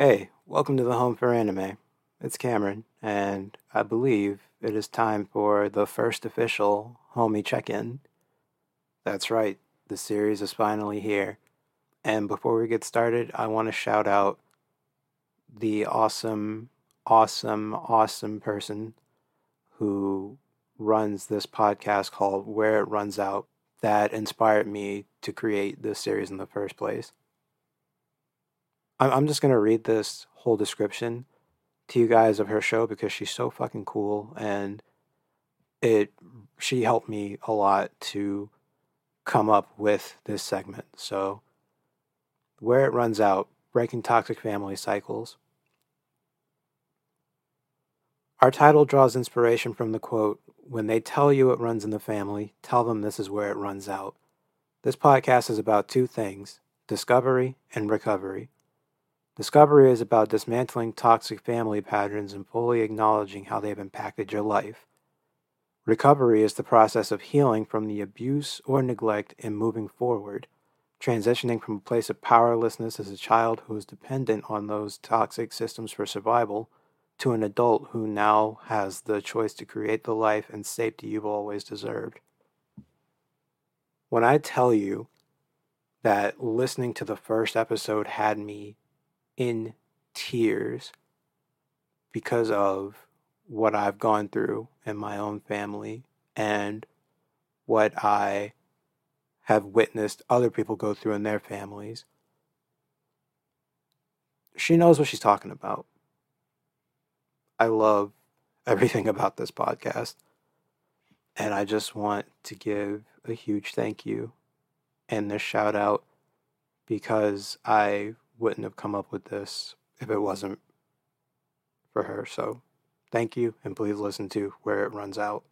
Hey, welcome to the Home for Anime. It's Cameron, and I believe it is time for the first official homie check in. That's right, the series is finally here. And before we get started, I want to shout out the awesome, awesome, awesome person who runs this podcast called Where It Runs Out that inspired me to create this series in the first place. I'm just gonna read this whole description to you guys of her show because she's so fucking cool and it she helped me a lot to come up with this segment. So where it runs out, breaking toxic family cycles. Our title draws inspiration from the quote, When they tell you it runs in the family, tell them this is where it runs out. This podcast is about two things discovery and recovery. Discovery is about dismantling toxic family patterns and fully acknowledging how they've impacted your life. Recovery is the process of healing from the abuse or neglect and moving forward, transitioning from a place of powerlessness as a child who is dependent on those toxic systems for survival to an adult who now has the choice to create the life and safety you've always deserved. When I tell you that listening to the first episode had me in tears because of what I've gone through in my own family and what I have witnessed other people go through in their families. She knows what she's talking about. I love everything about this podcast. And I just want to give a huge thank you and this shout out because I wouldn't have come up with this if it wasn't for her. So thank you, and please listen to Where It Runs Out.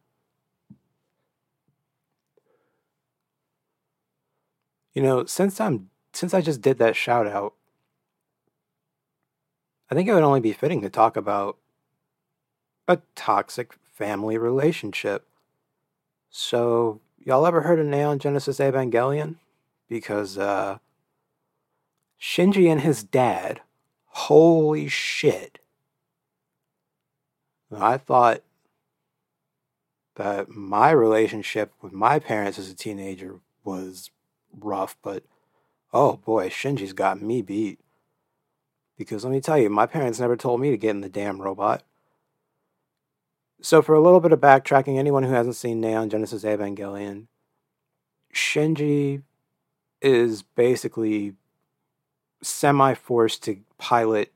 You know, since I'm since I just did that shout out, I think it would only be fitting to talk about a toxic family relationship. So, y'all ever heard of Neon Genesis Evangelion? Because uh Shinji and his dad, holy shit. I thought that my relationship with my parents as a teenager was rough, but oh boy, Shinji's got me beat. Because let me tell you, my parents never told me to get in the damn robot. So, for a little bit of backtracking, anyone who hasn't seen Neon Genesis Evangelion, Shinji is basically semi forced to pilot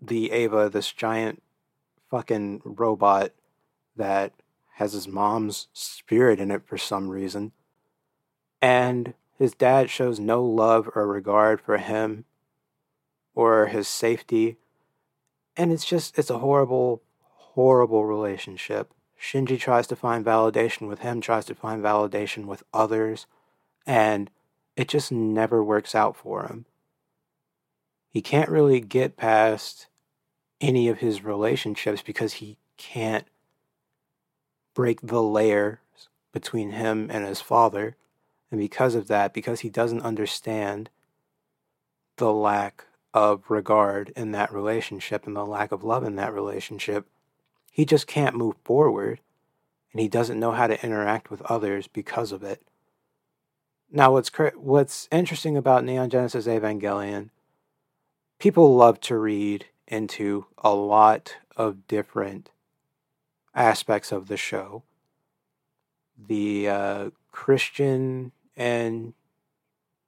the Eva, this giant fucking robot that has his mom's spirit in it for some reason. And his dad shows no love or regard for him or his safety. And it's just, it's a horrible, horrible relationship. Shinji tries to find validation with him, tries to find validation with others, and it just never works out for him he can't really get past any of his relationships because he can't break the layers between him and his father. And because of that, because he doesn't understand the lack of regard in that relationship and the lack of love in that relationship, he just can't move forward and he doesn't know how to interact with others because of it. Now, what's what's interesting about Neon Genesis Evangelion people love to read into a lot of different aspects of the show. The uh, Christian and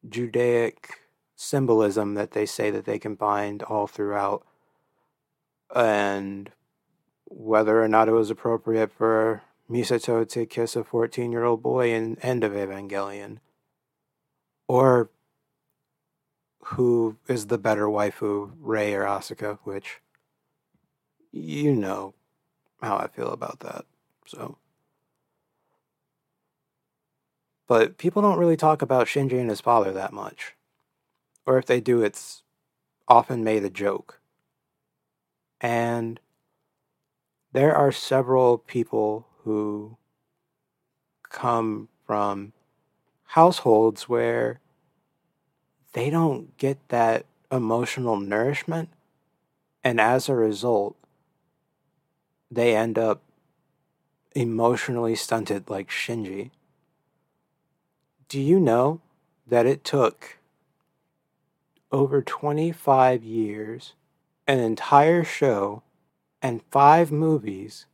Judaic symbolism that they say that they can find all throughout, and whether or not it was appropriate for Misato to kiss a 14 year old boy in End of Evangelion, or who is the better waifu, Rei or Asuka, which you know how I feel about that. So but people don't really talk about Shinji and his father that much. Or if they do, it's often made a joke. And there are several people who come from households where they don't get that emotional nourishment And as a result, they end up emotionally stunted like Shinji. Do you know that it took over 25 years, an entire show, and five movies,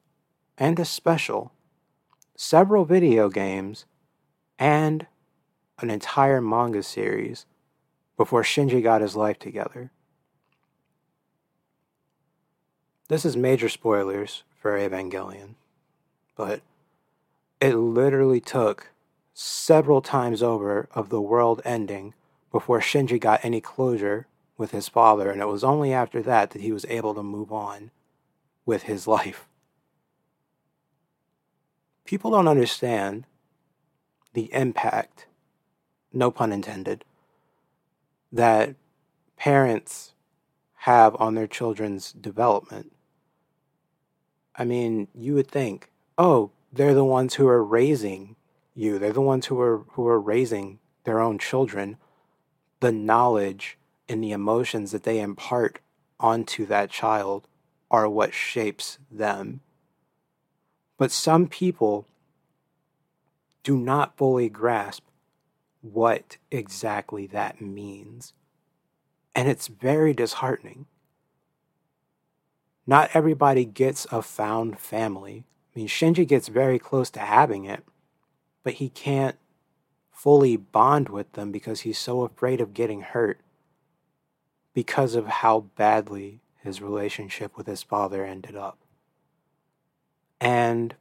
and a special, several video games, and an entire manga series before Shinji got his life together? This is major spoilers for Evangelion, but it literally took several times over of the world ending before Shinji got any closure with his father, and it was only after that that he was able to move on with his life. People don't understand the impact, no pun intended, that parents have on their children's development. I mean, you would think, oh, they're the ones who are raising you. They're the ones who are who are raising their own children. The knowledge and the emotions that they impart onto that child are what shapes them. But some people do not fully grasp what exactly that means. And it's very disheartening. Not everybody gets a found family. I mean, Shinji gets very close to having it, but he can't fully bond with them because he's so afraid of getting hurt because of how badly his relationship with his father ended up. And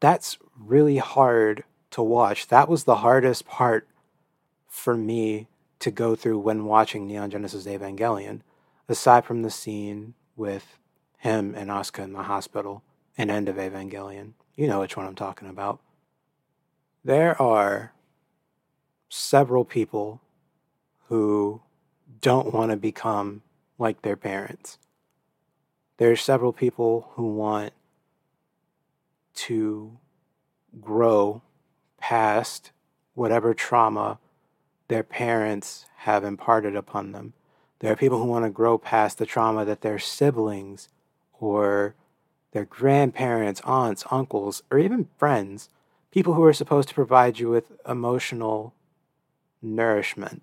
that's really hard to watch. That was the hardest part for me to go through when watching Neon Genesis Evangelion, aside from the scene with him and Asuka in the hospital and End of Evangelion. You know which one I'm talking about. There are several people who don't want to become like their parents. There are several people who want to grow past whatever trauma their parents have imparted upon them. There are people who want to grow past the trauma that their siblings or their grandparents, aunts, uncles, or even friends, people who are supposed to provide you with emotional nourishment.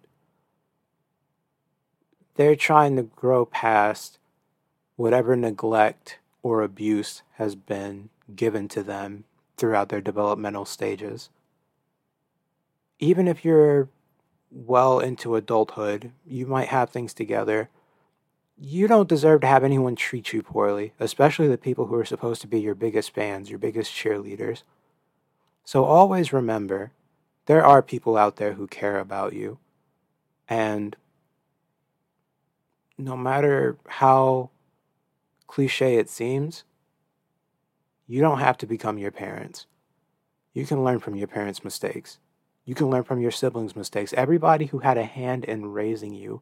They're trying to grow past whatever neglect or abuse has been given to them throughout their developmental stages. Even if you're well into adulthood, you might have things together you don't deserve to have anyone treat you poorly, especially the people who are supposed to be your biggest fans, your biggest cheerleaders. So always remember there are people out there who care about you. And no matter how cliche it seems, you don't have to become your parents. You can learn from your parents' mistakes. You can learn from your siblings' mistakes. Everybody who had a hand in raising you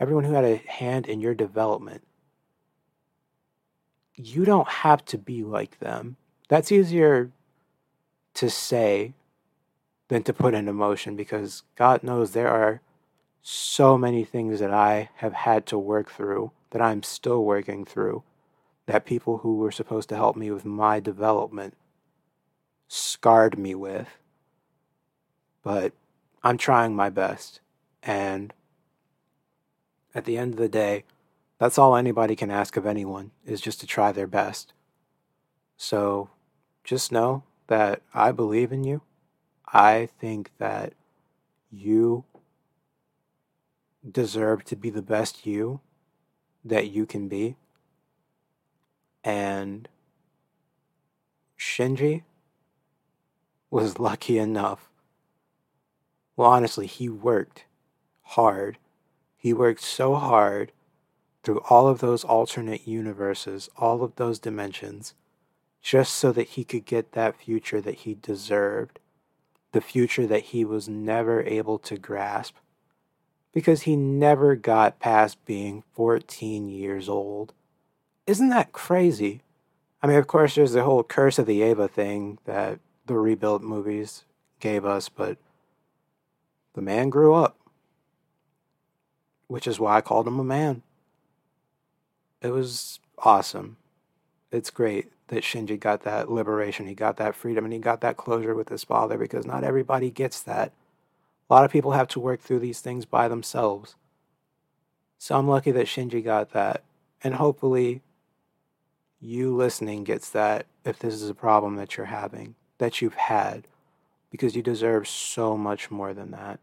everyone who had a hand in your development, you don't have to be like them. That's easier to say than to put into motion because God knows there are so many things that I have had to work through that I'm still working through that people who were supposed to help me with my development scarred me with. But I'm trying my best and at the end of the day, that's all anybody can ask of anyone is just to try their best. So just know that I believe in you. I think that you deserve to be the best you that you can be. And Shinji was lucky enough. Well, honestly, he worked hard he worked so hard through all of those alternate universes, all of those dimensions, just so that he could get that future that he deserved, the future that he was never able to grasp, because he never got past being 14 years old. Isn't that crazy? I mean, of course, there's the whole Curse of the Eva thing that the Rebuild movies gave us, but the man grew up which is why I called him a man. it was awesome. It's great that Shinji got that liberation, he got that freedom, and he got that closure with his father because not everybody gets that. A lot of people have to work through these things by themselves. So I'm lucky that Shinji got that. And hopefully, you listening gets that if this is a problem that you're having, that you've had, because you deserve so much more than that.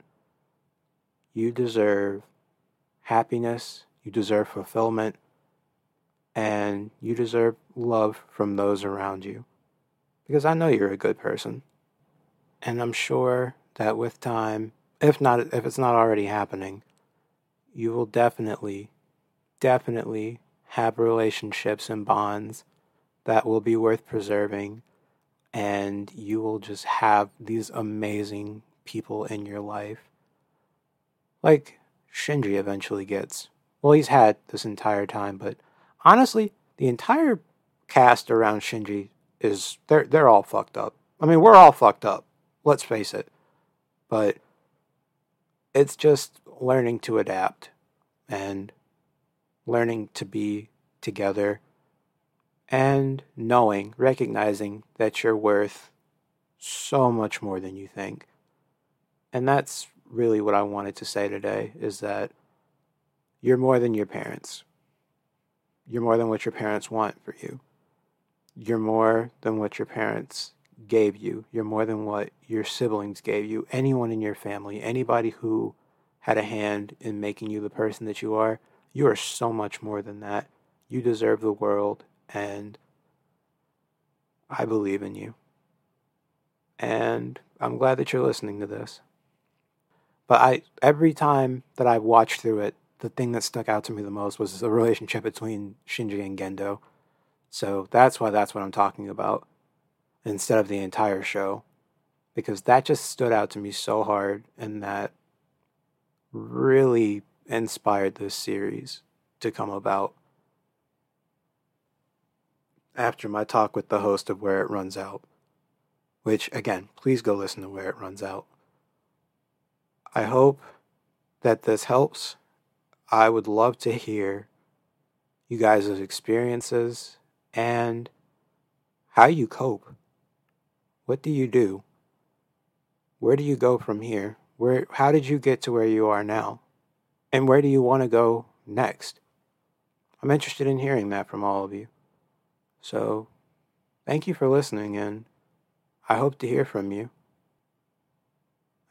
You deserve happiness, you deserve fulfillment, and you deserve love from those around you. Because I know you're a good person. And I'm sure that with time, if not if it's not already happening, you will definitely definitely have relationships and bonds that will be worth preserving and you will just have these amazing people in your life like Shinji eventually gets. Well, he's had this entire time, but honestly, the entire cast around Shinji is they're they're all fucked up. I mean, we're all fucked up. Let's face it. But it's just learning to adapt and learning to be together and knowing, recognizing that you're worth so much more than you think. And that's really what I wanted to say today is that you're more than your parents. You're more than what your parents want for you. You're more than what your parents gave you. You're more than what your siblings gave you. Anyone in your family, anybody who had a hand in making you the person that you are, you are so much more than that. You deserve the world, and I believe in you. And I'm glad that you're listening to this. But I every time that I watched through it, the thing that stuck out to me the most was the relationship between Shinji and Gendo. So that's why that's what I'm talking about instead of the entire show. Because that just stood out to me so hard and that really inspired this series to come about. After my talk with the host of Where It Runs Out, which again, please go listen to Where It Runs Out. I hope that this helps. I would love to hear you guys' experiences and how you cope. What do you do? Where do you go from here? Where how did you get to where you are now? And where do you want to go next? I'm interested in hearing that from all of you. So, thank you for listening and I hope to hear from you.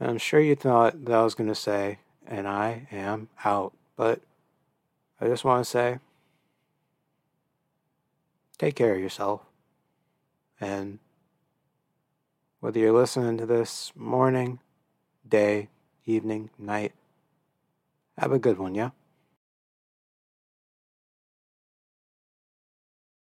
I'm sure you thought that I was going to say, and I am out, but I just want to say, take care of yourself. And whether you're listening to this morning, day, evening, night, have a good one, yeah?